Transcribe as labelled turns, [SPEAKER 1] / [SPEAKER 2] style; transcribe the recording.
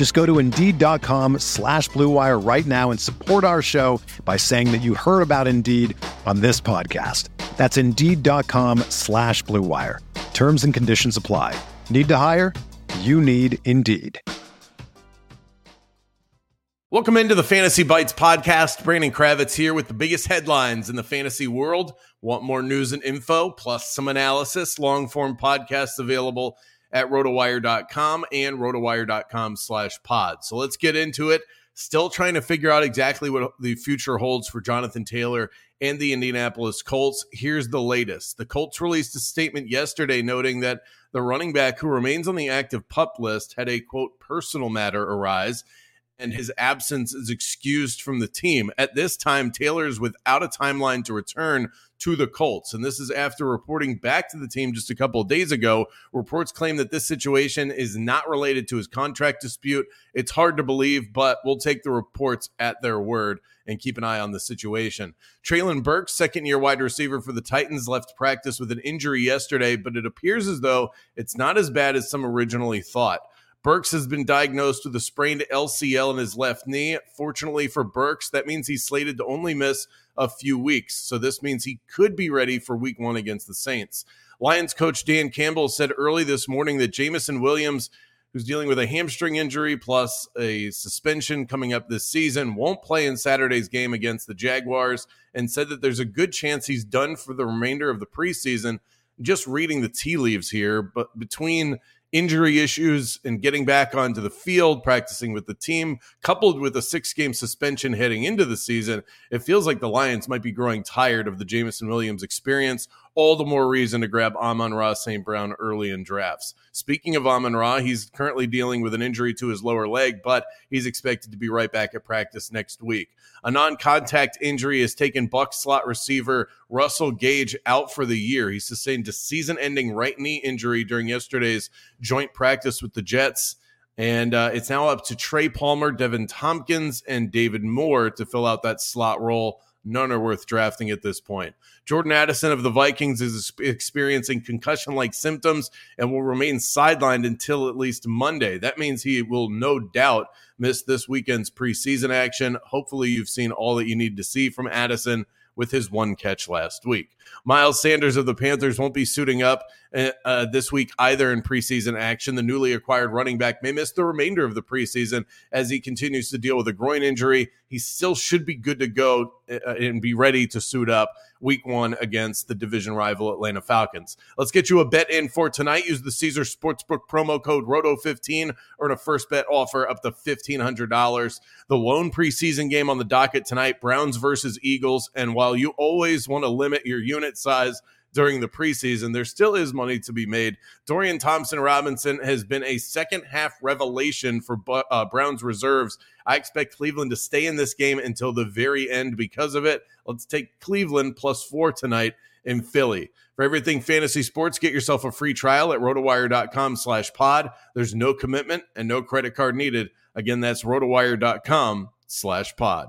[SPEAKER 1] Just go to Indeed.com slash BlueWire right now and support our show by saying that you heard about Indeed on this podcast. That's Indeed.com slash BlueWire. Terms and conditions apply. Need to hire? You need Indeed.
[SPEAKER 2] Welcome into the Fantasy Bites podcast. Brandon Kravitz here with the biggest headlines in the fantasy world. Want more news and info, plus some analysis, long form podcasts available at rotowire.com and rotowire.com slash pod. So let's get into it. Still trying to figure out exactly what the future holds for Jonathan Taylor and the Indianapolis Colts. Here's the latest. The Colts released a statement yesterday noting that the running back who remains on the active pup list had a quote personal matter arise and his absence is excused from the team. At this time, Taylor is without a timeline to return to the Colts. And this is after reporting back to the team just a couple of days ago. Reports claim that this situation is not related to his contract dispute. It's hard to believe, but we'll take the reports at their word and keep an eye on the situation. Treylon Burks, second year wide receiver for the Titans, left practice with an injury yesterday, but it appears as though it's not as bad as some originally thought. Burks has been diagnosed with a sprained LCL in his left knee. Fortunately for Burks, that means he's slated to only miss a few weeks. So this means he could be ready for week one against the Saints. Lions coach Dan Campbell said early this morning that Jameson Williams, who's dealing with a hamstring injury plus a suspension coming up this season, won't play in Saturday's game against the Jaguars and said that there's a good chance he's done for the remainder of the preseason. Just reading the tea leaves here, but between injury issues and getting back onto the field, practicing with the team, coupled with a six game suspension heading into the season, it feels like the Lions might be growing tired of the Jameson Williams experience all the more reason to grab Amon-Ra St. Brown early in drafts. Speaking of Amon-Ra, he's currently dealing with an injury to his lower leg, but he's expected to be right back at practice next week. A non contact injury has taken Buck slot receiver Russell Gage out for the year. He sustained a season ending right knee injury during yesterday's joint practice with the Jets. And uh, it's now up to Trey Palmer, Deven Thompkins, and David Moore to fill out that slot role none are worth drafting at this point. Jordan Addison of the Vikings is experiencing concussion like symptoms and will remain sidelined until at least Monday. That means he will no doubt miss this weekend's preseason action. Hopefully, you've seen all that you need to see from Addison with his one catch last week. Miles Sanders of the Panthers won't be suiting up uh, uh, this week either in preseason action. The newly acquired running back may miss the remainder of the preseason as he continues to deal with a groin injury. He still should be good to go uh, uh and be ready to suit up week one against the division rival Atlanta Falcons. Let's get you a bet in for tonight. Use the Caesar Sportsbook promo code ROTO15. Earn a first bet offer up to $1,500. The lone preseason game on the docket tonight Browns versus Eagles. And while you always want to limit your unit size, during the preseason. There still is money to be made. Dorian Thompson Robinson has been a second half revelation for uh, Browns reserves. I expect Cleveland to stay in this game until the very end because of it. Let's take Cleveland plus four tonight in Philly. For everything fantasy sports, get yourself a free trial at rotowire.com slash pod. There's no commitment and no credit card needed. Again, that's rotowire.com slash pod.